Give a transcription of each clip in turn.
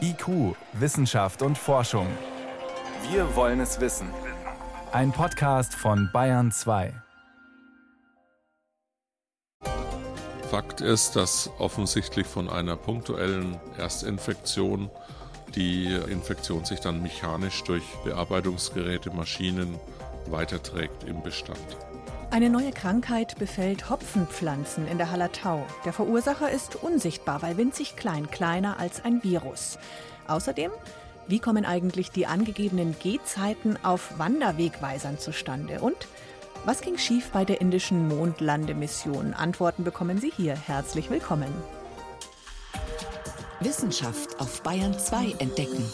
IQ, Wissenschaft und Forschung. Wir wollen es wissen. Ein Podcast von Bayern 2. Fakt ist, dass offensichtlich von einer punktuellen Erstinfektion die Infektion sich dann mechanisch durch Bearbeitungsgeräte, Maschinen weiterträgt im Bestand. Eine neue Krankheit befällt Hopfenpflanzen in der Hallertau. Der Verursacher ist unsichtbar, weil winzig klein, kleiner als ein Virus. Außerdem, wie kommen eigentlich die angegebenen Gehzeiten auf Wanderwegweisern zustande? Und was ging schief bei der indischen Mondlandemission? Antworten bekommen Sie hier. Herzlich willkommen. Wissenschaft auf Bayern 2 entdecken.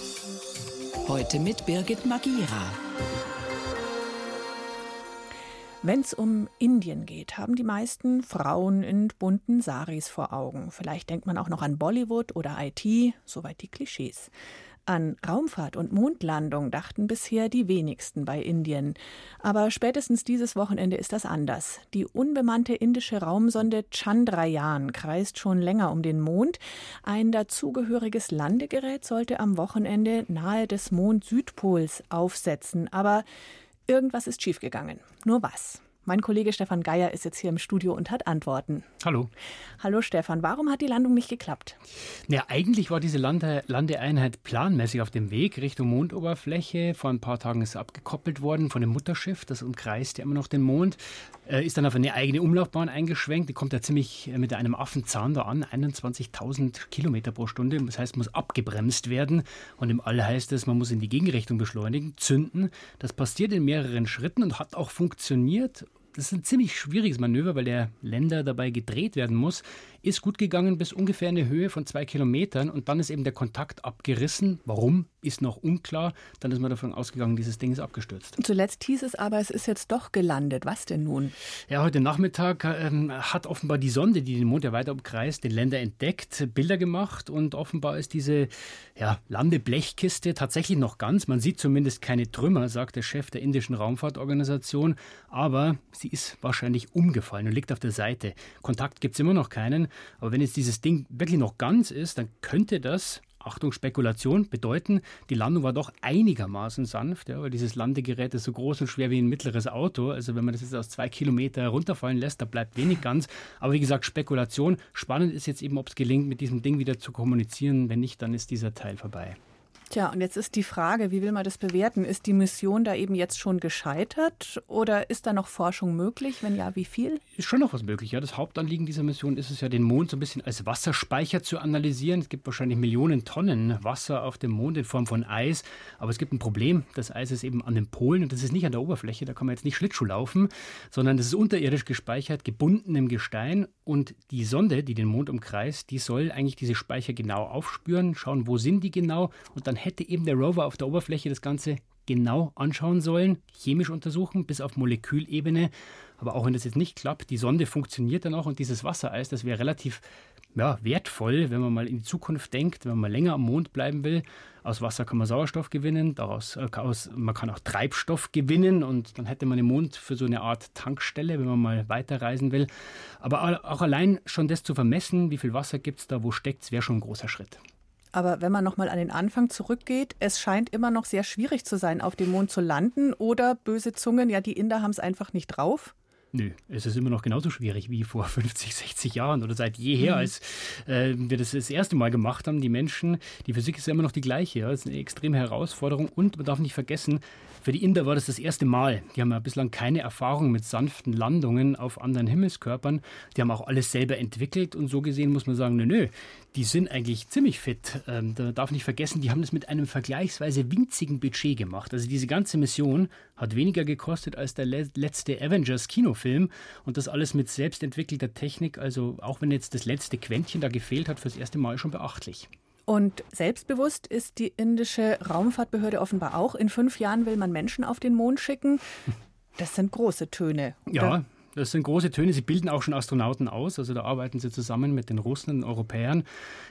Heute mit Birgit Magira. Wenn es um Indien geht, haben die meisten Frauen in bunten Saris vor Augen. Vielleicht denkt man auch noch an Bollywood oder IT, soweit die Klischees. An Raumfahrt und Mondlandung dachten bisher die wenigsten bei Indien. Aber spätestens dieses Wochenende ist das anders. Die unbemannte indische Raumsonde Chandrayaan kreist schon länger um den Mond. Ein dazugehöriges Landegerät sollte am Wochenende nahe des Mond-Südpols aufsetzen. Aber Irgendwas ist schiefgegangen. Nur was? Mein Kollege Stefan Geier ist jetzt hier im Studio und hat Antworten. Hallo. Hallo Stefan, warum hat die Landung nicht geklappt? Ja, eigentlich war diese Lande Landeeinheit planmäßig auf dem Weg Richtung Mondoberfläche. Vor ein paar Tagen ist sie abgekoppelt worden von dem Mutterschiff, das umkreist ja immer noch den Mond. Äh, ist dann auf eine eigene Umlaufbahn eingeschwenkt. Die kommt ja ziemlich äh, mit einem Affenzahn da an, 21.000 Kilometer pro Stunde. Das heißt, muss abgebremst werden. Und im All heißt es, man muss in die Gegenrichtung beschleunigen, zünden. Das passiert in mehreren Schritten und hat auch funktioniert. Das ist ein ziemlich schwieriges Manöver, weil der Länder dabei gedreht werden muss. Ist gut gegangen bis ungefähr eine Höhe von zwei Kilometern und dann ist eben der Kontakt abgerissen. Warum, ist noch unklar. Dann ist man davon ausgegangen, dieses Ding ist abgestürzt. Zuletzt hieß es aber, es ist jetzt doch gelandet. Was denn nun? Ja, heute Nachmittag ähm, hat offenbar die Sonde, die den Mond ja weiter umkreist, den Länder entdeckt, Bilder gemacht und offenbar ist diese ja, Landeblechkiste tatsächlich noch ganz. Man sieht zumindest keine Trümmer, sagt der Chef der indischen Raumfahrtorganisation, aber sie ist wahrscheinlich umgefallen und liegt auf der Seite. Kontakt gibt es immer noch keinen. Aber wenn jetzt dieses Ding wirklich noch ganz ist, dann könnte das Achtung, Spekulation, bedeuten, die Landung war doch einigermaßen sanft, ja, weil dieses Landegerät ist so groß und schwer wie ein mittleres Auto. Also wenn man das jetzt aus zwei Kilometer runterfallen lässt, da bleibt wenig ganz. Aber wie gesagt, Spekulation. Spannend ist jetzt eben, ob es gelingt, mit diesem Ding wieder zu kommunizieren. Wenn nicht, dann ist dieser Teil vorbei. Tja, und jetzt ist die Frage, wie will man das bewerten? Ist die Mission da eben jetzt schon gescheitert oder ist da noch Forschung möglich? Wenn ja, wie viel? Ist schon noch was möglich. Ja, das Hauptanliegen dieser Mission ist es ja, den Mond so ein bisschen als Wasserspeicher zu analysieren. Es gibt wahrscheinlich Millionen Tonnen Wasser auf dem Mond in Form von Eis. Aber es gibt ein Problem. Das Eis ist eben an den Polen und das ist nicht an der Oberfläche. Da kann man jetzt nicht Schlittschuh laufen, sondern das ist unterirdisch gespeichert, gebunden im Gestein. Und die Sonde, die den Mond umkreist, die soll eigentlich diese Speicher genau aufspüren, schauen, wo sind die genau und dann dann hätte eben der Rover auf der Oberfläche das Ganze genau anschauen sollen, chemisch untersuchen, bis auf Molekülebene. Aber auch wenn das jetzt nicht klappt, die Sonde funktioniert dann auch und dieses Wassereis, das wäre relativ ja, wertvoll, wenn man mal in die Zukunft denkt, wenn man länger am Mond bleiben will. Aus Wasser kann man Sauerstoff gewinnen, daraus äh, aus, man kann auch Treibstoff gewinnen und dann hätte man den Mond für so eine Art Tankstelle, wenn man mal weiterreisen will. Aber auch allein schon das zu vermessen, wie viel Wasser gibt es da, wo steckt es, wäre schon ein großer Schritt. Aber wenn man nochmal an den Anfang zurückgeht, es scheint immer noch sehr schwierig zu sein, auf dem Mond zu landen. Oder böse Zungen, ja, die Inder haben es einfach nicht drauf. Nö, es ist immer noch genauso schwierig wie vor 50, 60 Jahren oder seit jeher, mhm. als äh, wir das das erste Mal gemacht haben. Die Menschen, die Physik ist ja immer noch die gleiche. Ja. Das ist eine extreme Herausforderung und man darf nicht vergessen, für die Inder war das das erste Mal. Die haben ja bislang keine Erfahrung mit sanften Landungen auf anderen Himmelskörpern. Die haben auch alles selber entwickelt und so gesehen muss man sagen, nö, nö, die sind eigentlich ziemlich fit. Ähm, da darf nicht vergessen, die haben das mit einem vergleichsweise winzigen Budget gemacht. Also diese ganze Mission hat weniger gekostet als der letzte Avengers-Kinofilm und das alles mit selbstentwickelter Technik. Also auch wenn jetzt das letzte Quäntchen da gefehlt hat, fürs erste Mal schon beachtlich. Und selbstbewusst ist die indische Raumfahrtbehörde offenbar auch. In fünf Jahren will man Menschen auf den Mond schicken. Das sind große Töne. Ja, Das sind große Töne. Sie bilden auch schon Astronauten aus. Also da arbeiten sie zusammen mit den Russen und Europäern.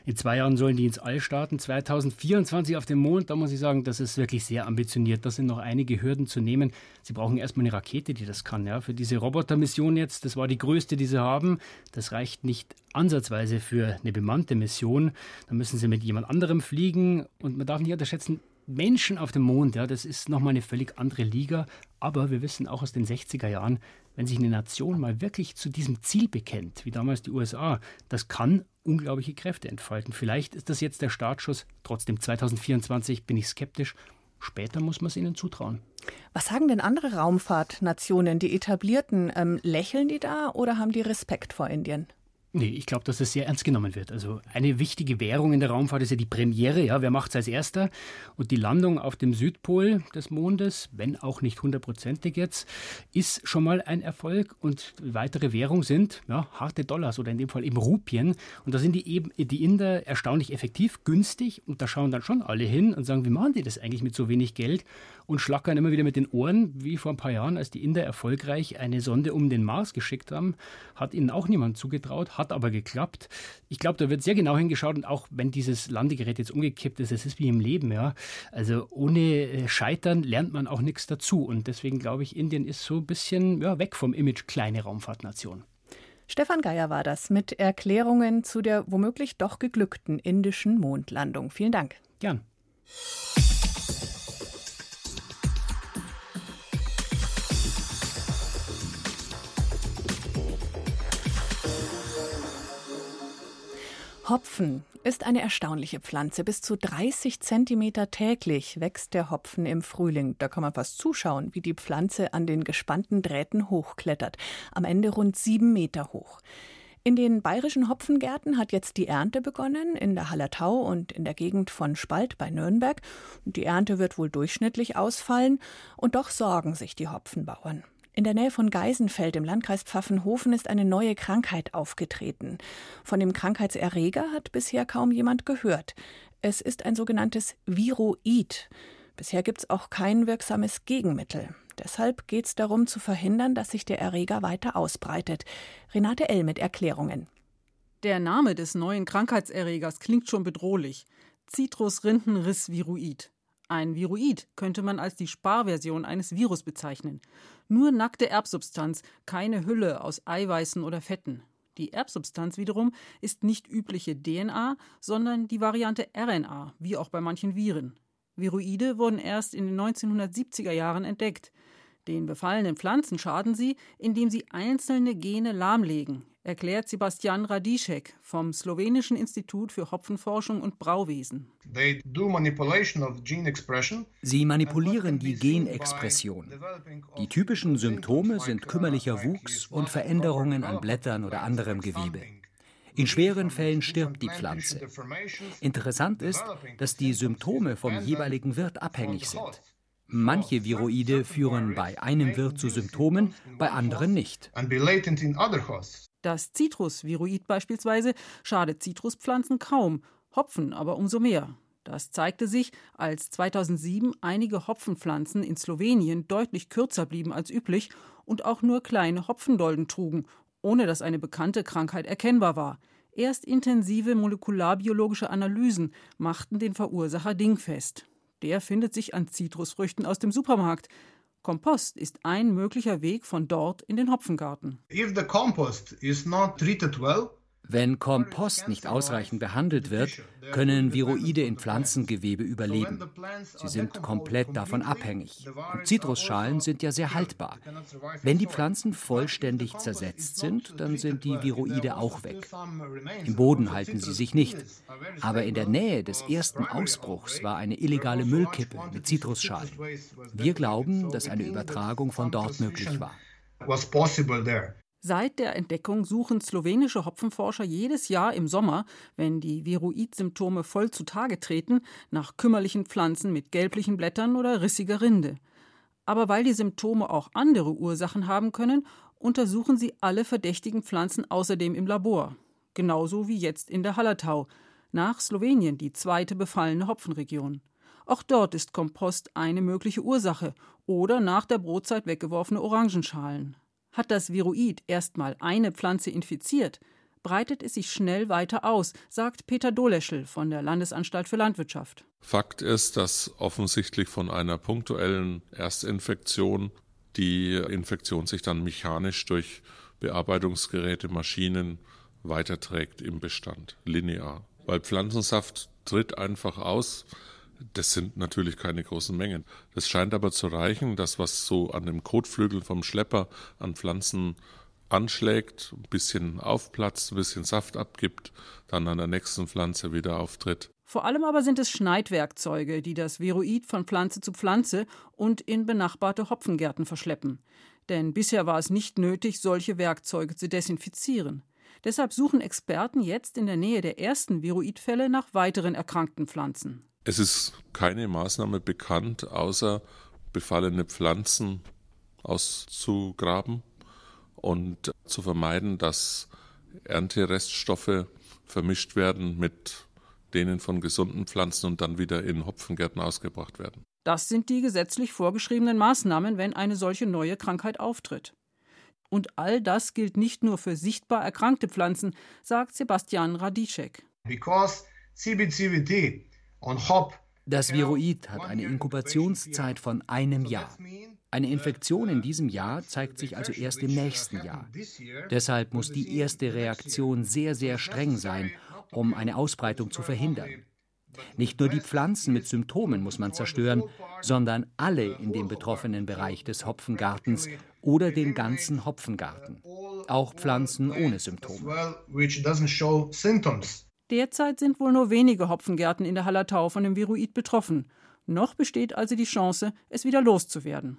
In zwei Jahren sollen die ins All starten. 2024 auf dem Mond. Da muss ich sagen, das ist wirklich sehr ambitioniert. Da sind noch einige Hürden zu nehmen. Sie brauchen erstmal eine Rakete, die das kann. Ja. Für diese Robotermission jetzt, das war die größte, die sie haben. Das reicht nicht ansatzweise für eine bemannte Mission. Da müssen sie mit jemand anderem fliegen. Und man darf nicht unterschätzen, Menschen auf dem Mond, ja, das ist nochmal eine völlig andere Liga. Aber wir wissen auch aus den 60er Jahren, wenn sich eine Nation mal wirklich zu diesem Ziel bekennt, wie damals die USA, das kann unglaubliche Kräfte entfalten. Vielleicht ist das jetzt der Startschuss. Trotzdem 2024 bin ich skeptisch. Später muss man es ihnen zutrauen. Was sagen denn andere Raumfahrtnationen, die etablierten? Ähm, lächeln die da oder haben die Respekt vor Indien? Nee, ich glaube, dass das sehr ernst genommen wird. Also eine wichtige Währung in der Raumfahrt ist ja die Premiere. Ja, wer macht es als erster? Und die Landung auf dem Südpol des Mondes, wenn auch nicht hundertprozentig jetzt, ist schon mal ein Erfolg. Und weitere Währung sind ja, harte Dollars oder in dem Fall eben Rupien. Und da sind die, eben, die Inder erstaunlich effektiv, günstig. Und da schauen dann schon alle hin und sagen, wie machen die das eigentlich mit so wenig Geld? Und schlackern immer wieder mit den Ohren, wie vor ein paar Jahren, als die Inder erfolgreich eine Sonde um den Mars geschickt haben, hat ihnen auch niemand zugetraut, hat aber geklappt. Ich glaube, da wird sehr genau hingeschaut und auch wenn dieses Landegerät jetzt umgekippt ist, es ist wie im Leben, ja. Also ohne äh, Scheitern lernt man auch nichts dazu und deswegen glaube ich, Indien ist so ein bisschen ja, weg vom Image kleine Raumfahrtnation. Stefan Geier war das mit Erklärungen zu der womöglich doch geglückten indischen Mondlandung. Vielen Dank. Gern. Hopfen ist eine erstaunliche Pflanze. Bis zu 30 Zentimeter täglich wächst der Hopfen im Frühling. Da kann man fast zuschauen, wie die Pflanze an den gespannten Drähten hochklettert. Am Ende rund sieben Meter hoch. In den bayerischen Hopfengärten hat jetzt die Ernte begonnen, in der Hallertau und in der Gegend von Spalt bei Nürnberg. Die Ernte wird wohl durchschnittlich ausfallen, und doch sorgen sich die Hopfenbauern. In der Nähe von Geisenfeld im Landkreis Pfaffenhofen ist eine neue Krankheit aufgetreten. Von dem Krankheitserreger hat bisher kaum jemand gehört. Es ist ein sogenanntes Viroid. Bisher gibt es auch kein wirksames Gegenmittel. Deshalb geht es darum zu verhindern, dass sich der Erreger weiter ausbreitet. Renate L. mit Erklärungen. Der Name des neuen Krankheitserregers klingt schon bedrohlich. Citrusrindenriss-Viruid. Ein Viroid könnte man als die Sparversion eines Virus bezeichnen. Nur nackte Erbsubstanz, keine Hülle aus Eiweißen oder Fetten. Die Erbsubstanz wiederum ist nicht übliche DNA, sondern die Variante RNA, wie auch bei manchen Viren. Viroide wurden erst in den 1970er Jahren entdeckt. Den befallenen Pflanzen schaden sie, indem sie einzelne Gene lahmlegen, erklärt Sebastian Radišek vom Slowenischen Institut für Hopfenforschung und Brauwesen. Sie manipulieren die Genexpression. Die typischen Symptome sind kümmerlicher Wuchs und Veränderungen an Blättern oder anderem Gewebe. In schweren Fällen stirbt die Pflanze. Interessant ist, dass die Symptome vom jeweiligen Wirt abhängig sind. Manche Viroide führen bei einem Wirt zu Symptomen, bei anderen nicht. Das Zitrusviroid beispielsweise schadet Zitruspflanzen kaum, Hopfen aber umso mehr. Das zeigte sich, als 2007 einige Hopfenpflanzen in Slowenien deutlich kürzer blieben als üblich und auch nur kleine Hopfendolden trugen, ohne dass eine bekannte Krankheit erkennbar war. Erst intensive molekularbiologische Analysen machten den Verursacher dingfest der findet sich an Zitrusfrüchten aus dem Supermarkt. Kompost ist ein möglicher Weg von dort in den Hopfengarten. If the compost is not treated well, wenn Kompost nicht ausreichend behandelt wird, können Viroide in Pflanzengewebe überleben. Sie sind komplett davon abhängig. Und Zitrusschalen sind ja sehr haltbar. Wenn die Pflanzen vollständig zersetzt sind, dann sind die Viroide auch weg. Im Boden halten sie sich nicht. Aber in der Nähe des ersten Ausbruchs war eine illegale Müllkippe mit Zitrusschalen. Wir glauben, dass eine Übertragung von dort möglich war. Seit der Entdeckung suchen slowenische Hopfenforscher jedes Jahr im Sommer, wenn die Viroid-Symptome voll zutage treten, nach kümmerlichen Pflanzen mit gelblichen Blättern oder rissiger Rinde. Aber weil die Symptome auch andere Ursachen haben können, untersuchen sie alle verdächtigen Pflanzen außerdem im Labor. Genauso wie jetzt in der Hallertau, nach Slowenien die zweite befallene Hopfenregion. Auch dort ist Kompost eine mögliche Ursache oder nach der Brotzeit weggeworfene Orangenschalen. Hat das Viroid erstmal eine Pflanze infiziert, breitet es sich schnell weiter aus, sagt Peter Doleschel von der Landesanstalt für Landwirtschaft. Fakt ist, dass offensichtlich von einer punktuellen Erstinfektion die Infektion sich dann mechanisch durch Bearbeitungsgeräte, Maschinen weiterträgt im Bestand, linear. Weil Pflanzensaft tritt einfach aus. Das sind natürlich keine großen Mengen. Das scheint aber zu reichen, dass was so an dem Kotflügel vom Schlepper an Pflanzen anschlägt, ein bisschen aufplatzt, ein bisschen Saft abgibt, dann an der nächsten Pflanze wieder auftritt. Vor allem aber sind es Schneidwerkzeuge, die das Viroid von Pflanze zu Pflanze und in benachbarte Hopfengärten verschleppen. Denn bisher war es nicht nötig, solche Werkzeuge zu desinfizieren. Deshalb suchen Experten jetzt in der Nähe der ersten Viroidfälle nach weiteren erkrankten Pflanzen. Es ist keine Maßnahme bekannt, außer befallene Pflanzen auszugraben und zu vermeiden, dass Erntereststoffe vermischt werden mit denen von gesunden Pflanzen und dann wieder in Hopfengärten ausgebracht werden. Das sind die gesetzlich vorgeschriebenen Maßnahmen, wenn eine solche neue Krankheit auftritt. Und all das gilt nicht nur für sichtbar erkrankte Pflanzen, sagt Sebastian Radicek. Das Viroid hat eine Inkubationszeit von einem Jahr. Eine Infektion in diesem Jahr zeigt sich also erst im nächsten Jahr. Deshalb muss die erste Reaktion sehr, sehr streng sein, um eine Ausbreitung zu verhindern. Nicht nur die Pflanzen mit Symptomen muss man zerstören, sondern alle in dem betroffenen Bereich des Hopfengartens oder den ganzen Hopfengarten. Auch Pflanzen ohne Symptome. Derzeit sind wohl nur wenige Hopfengärten in der Hallertau von dem Viroid betroffen. Noch besteht also die Chance, es wieder loszuwerden.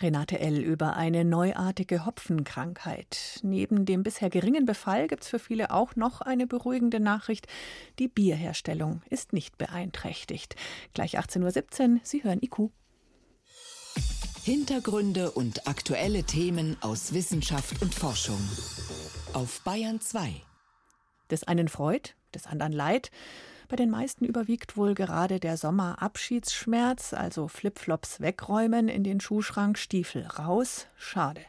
Renate L. über eine neuartige Hopfenkrankheit. Neben dem bisher geringen Befall gibt es für viele auch noch eine beruhigende Nachricht. Die Bierherstellung ist nicht beeinträchtigt. Gleich 18.17 Uhr, Sie hören IQ. Hintergründe und aktuelle Themen aus Wissenschaft und Forschung. Auf Bayern 2. Des einen freut, des anderen leid. Bei den meisten überwiegt wohl gerade der Sommerabschiedsschmerz, also Flipflops wegräumen, in den Schuhschrank, Stiefel raus. Schade.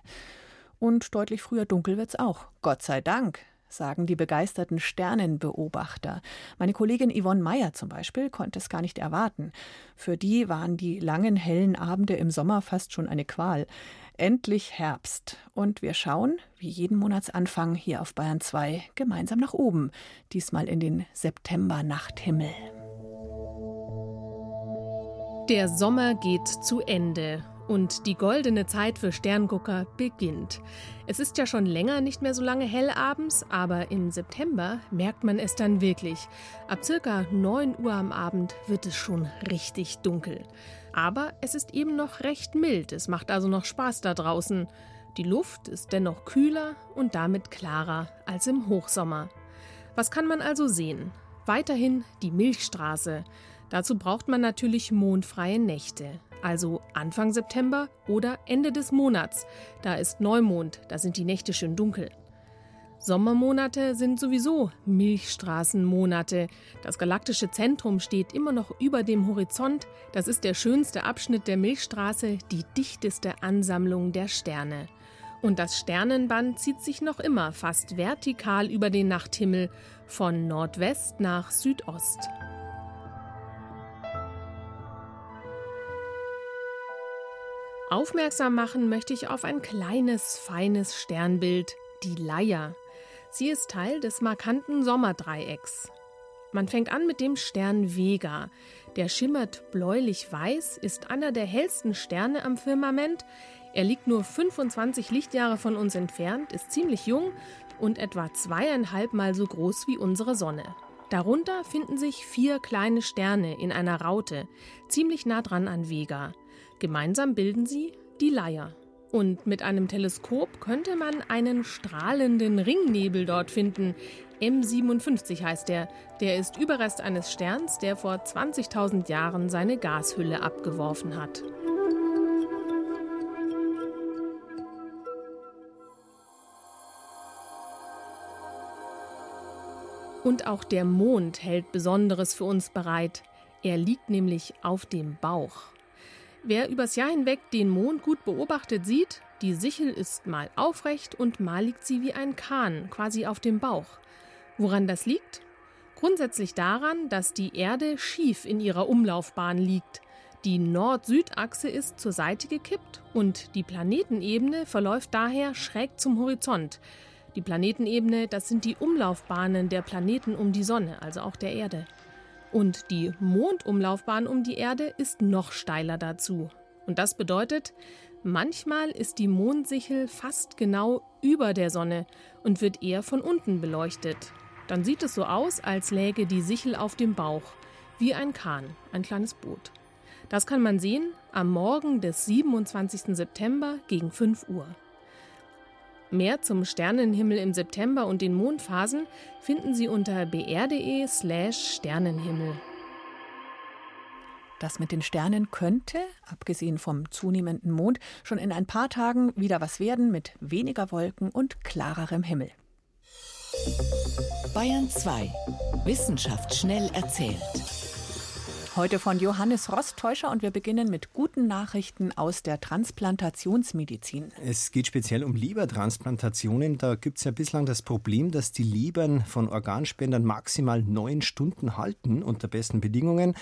Und deutlich früher dunkel wird's auch. Gott sei Dank, sagen die begeisterten Sternenbeobachter. Meine Kollegin Yvonne Meyer zum Beispiel konnte es gar nicht erwarten. Für die waren die langen hellen Abende im Sommer fast schon eine Qual. Endlich Herbst. Und wir schauen, wie jeden Monatsanfang hier auf Bayern 2, gemeinsam nach oben. Diesmal in den September-Nachthimmel. Der Sommer geht zu Ende und die goldene Zeit für Sterngucker beginnt. Es ist ja schon länger nicht mehr so lange hell abends, aber im September merkt man es dann wirklich. Ab circa 9 Uhr am Abend wird es schon richtig dunkel. Aber es ist eben noch recht mild, es macht also noch Spaß da draußen. Die Luft ist dennoch kühler und damit klarer als im Hochsommer. Was kann man also sehen? Weiterhin die Milchstraße. Dazu braucht man natürlich mondfreie Nächte, also Anfang September oder Ende des Monats. Da ist Neumond, da sind die Nächte schön dunkel. Sommermonate sind sowieso Milchstraßenmonate. Das galaktische Zentrum steht immer noch über dem Horizont. Das ist der schönste Abschnitt der Milchstraße, die dichteste Ansammlung der Sterne. Und das Sternenband zieht sich noch immer fast vertikal über den Nachthimmel von Nordwest nach Südost. Aufmerksam machen möchte ich auf ein kleines, feines Sternbild, die Leier. Sie ist Teil des markanten Sommerdreiecks. Man fängt an mit dem Stern Vega. Der schimmert bläulich-weiß, ist einer der hellsten Sterne am Firmament. Er liegt nur 25 Lichtjahre von uns entfernt, ist ziemlich jung und etwa zweieinhalb Mal so groß wie unsere Sonne. Darunter finden sich vier kleine Sterne in einer Raute, ziemlich nah dran an Vega. Gemeinsam bilden sie die Leier. Und mit einem Teleskop könnte man einen strahlenden Ringnebel dort finden. M57 heißt der. Der ist Überrest eines Sterns, der vor 20.000 Jahren seine Gashülle abgeworfen hat. Und auch der Mond hält Besonderes für uns bereit. Er liegt nämlich auf dem Bauch. Wer übers Jahr hinweg den Mond gut beobachtet sieht, Die Sichel ist mal aufrecht und mal liegt sie wie ein Kahn, quasi auf dem Bauch. Woran das liegt? Grundsätzlich daran, dass die Erde schief in ihrer Umlaufbahn liegt. Die Nord-Süd-Achse ist zur Seite gekippt und die Planetenebene verläuft daher schräg zum Horizont. Die Planetenebene, das sind die Umlaufbahnen der Planeten um die Sonne, also auch der Erde. Und die Mondumlaufbahn um die Erde ist noch steiler dazu. Und das bedeutet, manchmal ist die Mondsichel fast genau über der Sonne und wird eher von unten beleuchtet. Dann sieht es so aus, als läge die Sichel auf dem Bauch, wie ein Kahn, ein kleines Boot. Das kann man sehen am Morgen des 27. September gegen 5 Uhr. Mehr zum Sternenhimmel im September und den Mondphasen finden Sie unter br.de/slash Sternenhimmel. Das mit den Sternen könnte, abgesehen vom zunehmenden Mond, schon in ein paar Tagen wieder was werden mit weniger Wolken und klarerem Himmel. Bayern 2. Wissenschaft schnell erzählt. Heute von Johannes Rostäuscher und wir beginnen mit guten Nachrichten aus der Transplantationsmedizin. Es geht speziell um Lebertransplantationen. Da gibt es ja bislang das Problem, dass die Lebern von Organspendern maximal neun Stunden halten unter besten Bedingungen,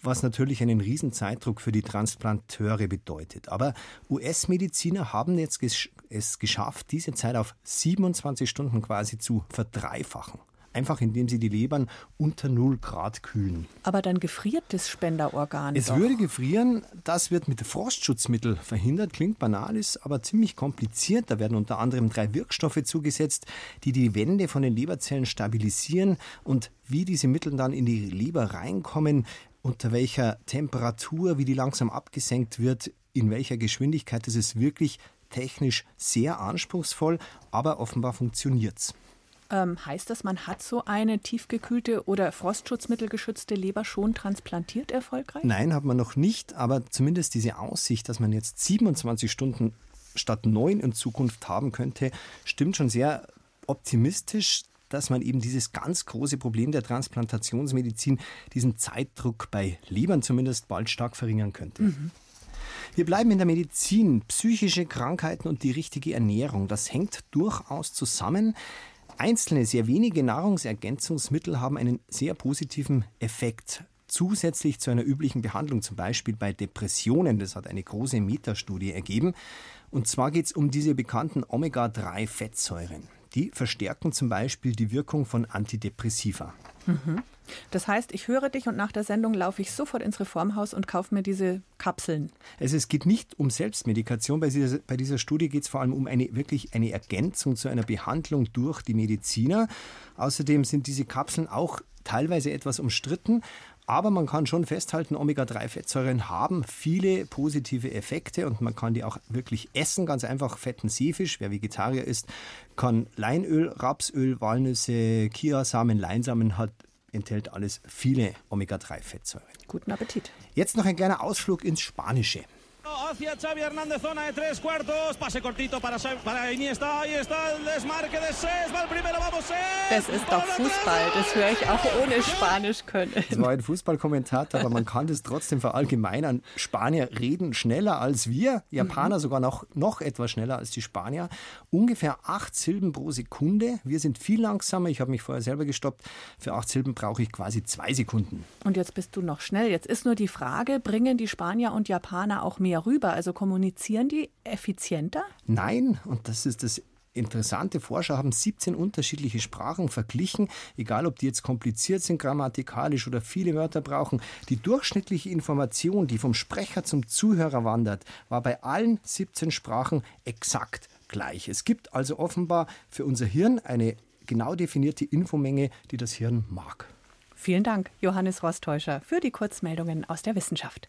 was natürlich einen riesen Zeitdruck für die Transplanteure bedeutet. Aber US-Mediziner haben jetzt es geschafft, diese Zeit auf 27 Stunden quasi zu verdreifachen. Einfach indem sie die Lebern unter 0 Grad kühlen. Aber dann gefriert das Spenderorgan. Es doch. würde gefrieren, das wird mit Frostschutzmittel verhindert. Klingt banal, ist aber ziemlich kompliziert. Da werden unter anderem drei Wirkstoffe zugesetzt, die die Wände von den Leberzellen stabilisieren. Und wie diese Mittel dann in die Leber reinkommen, unter welcher Temperatur, wie die langsam abgesenkt wird, in welcher Geschwindigkeit, das ist wirklich technisch sehr anspruchsvoll, aber offenbar funktioniert es. Ähm, heißt das, man hat so eine tiefgekühlte oder frostschutzmittelgeschützte Leber schon transplantiert erfolgreich? Nein, hat man noch nicht, aber zumindest diese Aussicht, dass man jetzt 27 Stunden statt neun in Zukunft haben könnte, stimmt schon sehr optimistisch dass man eben dieses ganz große Problem der Transplantationsmedizin, diesen Zeitdruck bei Lebern zumindest bald stark verringern könnte. Mhm. Wir bleiben in der Medizin. Psychische Krankheiten und die richtige Ernährung, das hängt durchaus zusammen. Einzelne, sehr wenige Nahrungsergänzungsmittel haben einen sehr positiven Effekt zusätzlich zu einer üblichen Behandlung, zum Beispiel bei Depressionen. Das hat eine große Metastudie ergeben. Und zwar geht es um diese bekannten Omega-3-Fettsäuren. Die verstärken zum Beispiel die Wirkung von Antidepressiva. Mhm. Das heißt, ich höre dich und nach der Sendung laufe ich sofort ins Reformhaus und kaufe mir diese Kapseln. Also es geht nicht um Selbstmedikation. Bei dieser, bei dieser Studie geht es vor allem um eine wirklich eine Ergänzung zu einer Behandlung durch die Mediziner. Außerdem sind diese Kapseln auch teilweise etwas umstritten. Aber man kann schon festhalten, Omega-3-Fettsäuren haben viele positive Effekte und man kann die auch wirklich essen. Ganz einfach fetten Seefisch. Wer Vegetarier ist, kann Leinöl, Rapsöl, Walnüsse, Kiasamen, Leinsamen hat enthält alles viele Omega-3-Fettsäuren. Guten Appetit. Jetzt noch ein kleiner Ausflug ins Spanische. Hacia Xavi Hernández, zona de tres cuartos. Pase cortito para, para Iniesta. Ahí está el desmarque de Ses. Va el primero, vamos Ses. Das ist doch Fußball. Das höre ich auch ohne Spanisch können. Das war ein Fußballkommentator, aber man kann das trotzdem verallgemeinern. Spanier reden schneller als wir. Japaner mhm. sogar noch, noch etwas schneller als die Spanier. Ungefähr acht Silben pro Sekunde. Wir sind viel langsamer. Ich habe mich vorher selber gestoppt. Für acht Silben brauche ich quasi zwei Sekunden. Und jetzt bist du noch schnell. Jetzt ist nur die Frage, bringen die Spanier und Japaner auch mehr rüber? Also kommunizieren die effizienter? Nein, und das ist das interessante Forscher haben 17 unterschiedliche Sprachen verglichen, egal ob die jetzt kompliziert sind grammatikalisch oder viele Wörter brauchen. Die durchschnittliche Information, die vom Sprecher zum Zuhörer wandert, war bei allen 17 Sprachen exakt gleich. Es gibt also offenbar für unser Hirn eine genau definierte Infomenge, die das Hirn mag. Vielen Dank, Johannes Rostäuscher, für die Kurzmeldungen aus der Wissenschaft.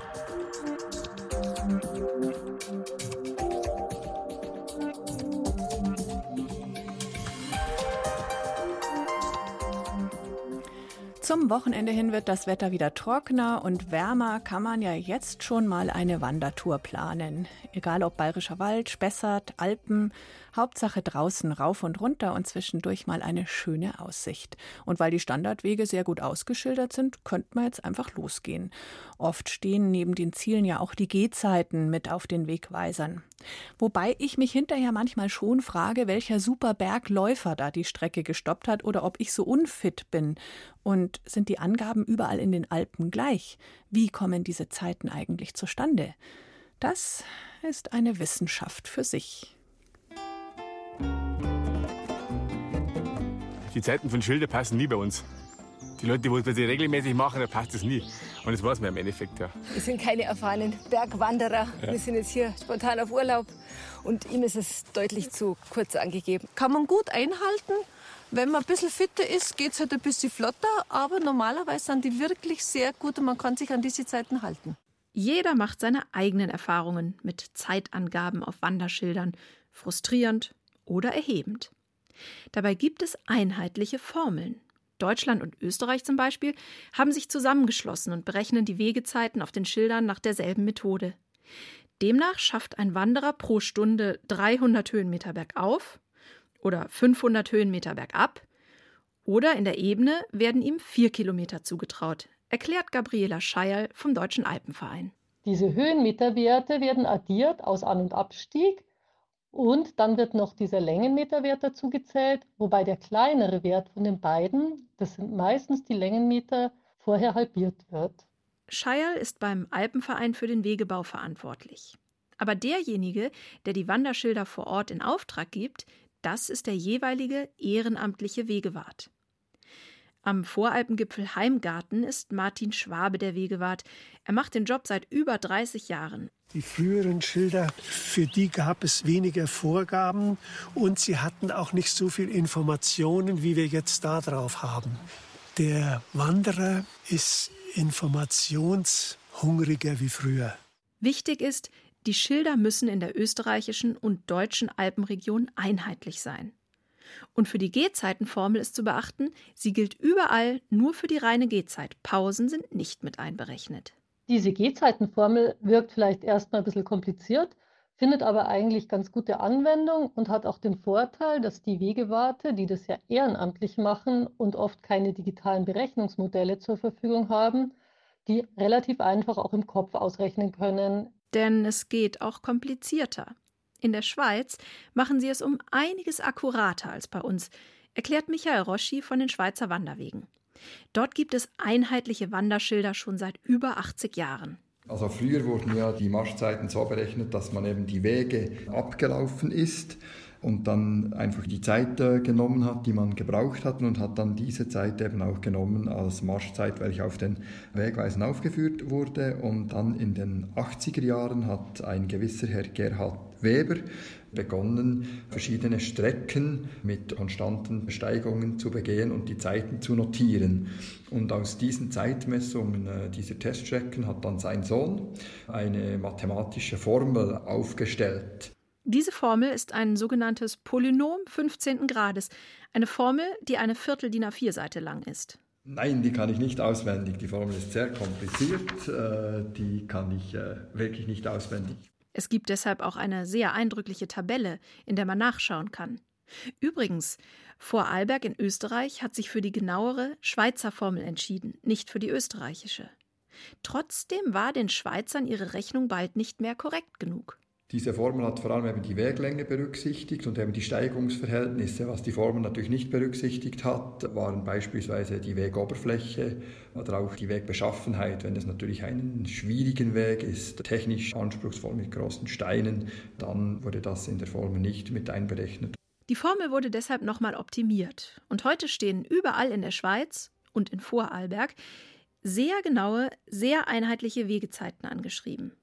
Zum Wochenende hin wird das Wetter wieder trockener und wärmer, kann man ja jetzt schon mal eine Wandertour planen. Egal ob Bayerischer Wald, Spessart, Alpen, Hauptsache draußen rauf und runter und zwischendurch mal eine schöne Aussicht. Und weil die Standardwege sehr gut ausgeschildert sind, könnte man jetzt einfach losgehen. Oft stehen neben den Zielen ja auch die Gehzeiten mit auf den Wegweisern. Wobei ich mich hinterher manchmal schon frage, welcher Superbergläufer da die Strecke gestoppt hat oder ob ich so unfit bin. Und sind die Angaben überall in den Alpen gleich? Wie kommen diese Zeiten eigentlich zustande? Das ist eine Wissenschaft für sich. Die Zeiten von Schilder passen nie bei uns. Die Leute, die das regelmäßig machen, da passt es nie. Und das weiß man im Endeffekt ja. Wir sind keine erfahrenen Bergwanderer. Ja. Wir sind jetzt hier spontan auf Urlaub. Und ihm ist es deutlich zu kurz angegeben. Kann man gut einhalten. Wenn man ein bisschen fitter ist, geht es halt ein bisschen flotter. Aber normalerweise sind die wirklich sehr gut und man kann sich an diese Zeiten halten. Jeder macht seine eigenen Erfahrungen mit Zeitangaben auf Wanderschildern. Frustrierend oder erhebend. Dabei gibt es einheitliche Formeln. Deutschland und Österreich zum Beispiel haben sich zusammengeschlossen und berechnen die Wegezeiten auf den Schildern nach derselben Methode. Demnach schafft ein Wanderer pro Stunde 300 Höhenmeter bergauf oder 500 Höhenmeter bergab oder in der Ebene werden ihm vier Kilometer zugetraut, erklärt Gabriela Scheierl vom Deutschen Alpenverein. Diese Höhenmeterwerte werden addiert aus An- und Abstieg und dann wird noch dieser Längenmeterwert dazu gezählt, wobei der kleinere Wert von den beiden, das sind meistens die Längenmeter, vorher halbiert wird. Scheierl ist beim Alpenverein für den Wegebau verantwortlich. Aber derjenige, der die Wanderschilder vor Ort in Auftrag gibt, das ist der jeweilige ehrenamtliche Wegewart. Am Voralpengipfel Heimgarten ist Martin Schwabe der Wegewart. Er macht den Job seit über 30 Jahren. Die früheren Schilder, für die gab es weniger Vorgaben und sie hatten auch nicht so viel Informationen, wie wir jetzt da drauf haben. Der Wanderer ist informationshungriger wie früher. Wichtig ist, die Schilder müssen in der österreichischen und deutschen Alpenregion einheitlich sein. Und für die Gehzeitenformel ist zu beachten, sie gilt überall nur für die reine Gehzeit. Pausen sind nicht mit einberechnet. Diese Gehzeitenformel wirkt vielleicht erstmal ein bisschen kompliziert, findet aber eigentlich ganz gute Anwendung und hat auch den Vorteil, dass die Wegewarte, die das ja ehrenamtlich machen und oft keine digitalen Berechnungsmodelle zur Verfügung haben, die relativ einfach auch im Kopf ausrechnen können. Denn es geht auch komplizierter. In der Schweiz machen sie es um einiges akkurater als bei uns, erklärt Michael Roschi von den Schweizer Wanderwegen. Dort gibt es einheitliche Wanderschilder schon seit über 80 Jahren. Also früher wurden ja die Marschzeiten so berechnet, dass man eben die Wege abgelaufen ist und dann einfach die Zeit äh, genommen hat, die man gebraucht hat und hat dann diese Zeit eben auch genommen als Marschzeit, welche auf den Wegweisen aufgeführt wurde. Und dann in den 80er Jahren hat ein gewisser Herr Gerhard Weber begonnen, verschiedene Strecken mit konstanten Besteigungen zu begehen und die Zeiten zu notieren. Und aus diesen Zeitmessungen äh, dieser Teststrecken hat dann sein Sohn eine mathematische Formel aufgestellt. Diese Formel ist ein sogenanntes Polynom 15. Grades, eine Formel, die eine Viertel DIN A4-Seite lang ist. Nein, die kann ich nicht auswendig. Die Formel ist sehr kompliziert. Äh, die kann ich äh, wirklich nicht auswendig. Es gibt deshalb auch eine sehr eindrückliche Tabelle, in der man nachschauen kann. Übrigens, Vorarlberg in Österreich hat sich für die genauere Schweizer Formel entschieden, nicht für die österreichische. Trotzdem war den Schweizern ihre Rechnung bald nicht mehr korrekt genug. Diese Formel hat vor allem eben die Weglänge berücksichtigt und eben die Steigungsverhältnisse. Was die Formel natürlich nicht berücksichtigt hat, waren beispielsweise die Wegoberfläche oder auch die Wegbeschaffenheit. Wenn es natürlich einen schwierigen Weg ist, technisch anspruchsvoll mit großen Steinen, dann wurde das in der Formel nicht mit einberechnet. Die Formel wurde deshalb nochmal optimiert und heute stehen überall in der Schweiz und in Vorarlberg sehr genaue, sehr einheitliche Wegezeiten angeschrieben.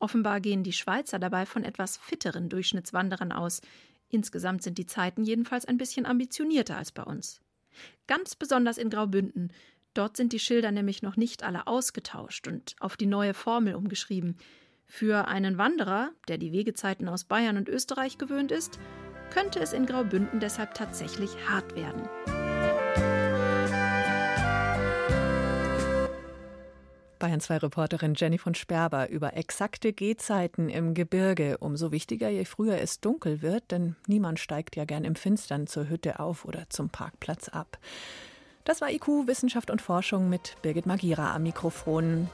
Offenbar gehen die Schweizer dabei von etwas fitteren Durchschnittswanderern aus. Insgesamt sind die Zeiten jedenfalls ein bisschen ambitionierter als bei uns. Ganz besonders in Graubünden. Dort sind die Schilder nämlich noch nicht alle ausgetauscht und auf die neue Formel umgeschrieben. Für einen Wanderer, der die Wegezeiten aus Bayern und Österreich gewöhnt ist, könnte es in Graubünden deshalb tatsächlich hart werden. Bayern 2 Reporterin Jenny von Sperber über exakte Gehzeiten im Gebirge. Umso wichtiger, je früher es dunkel wird, denn niemand steigt ja gern im Finstern zur Hütte auf oder zum Parkplatz ab. Das war IQ, Wissenschaft und Forschung mit Birgit Magira am Mikrofon.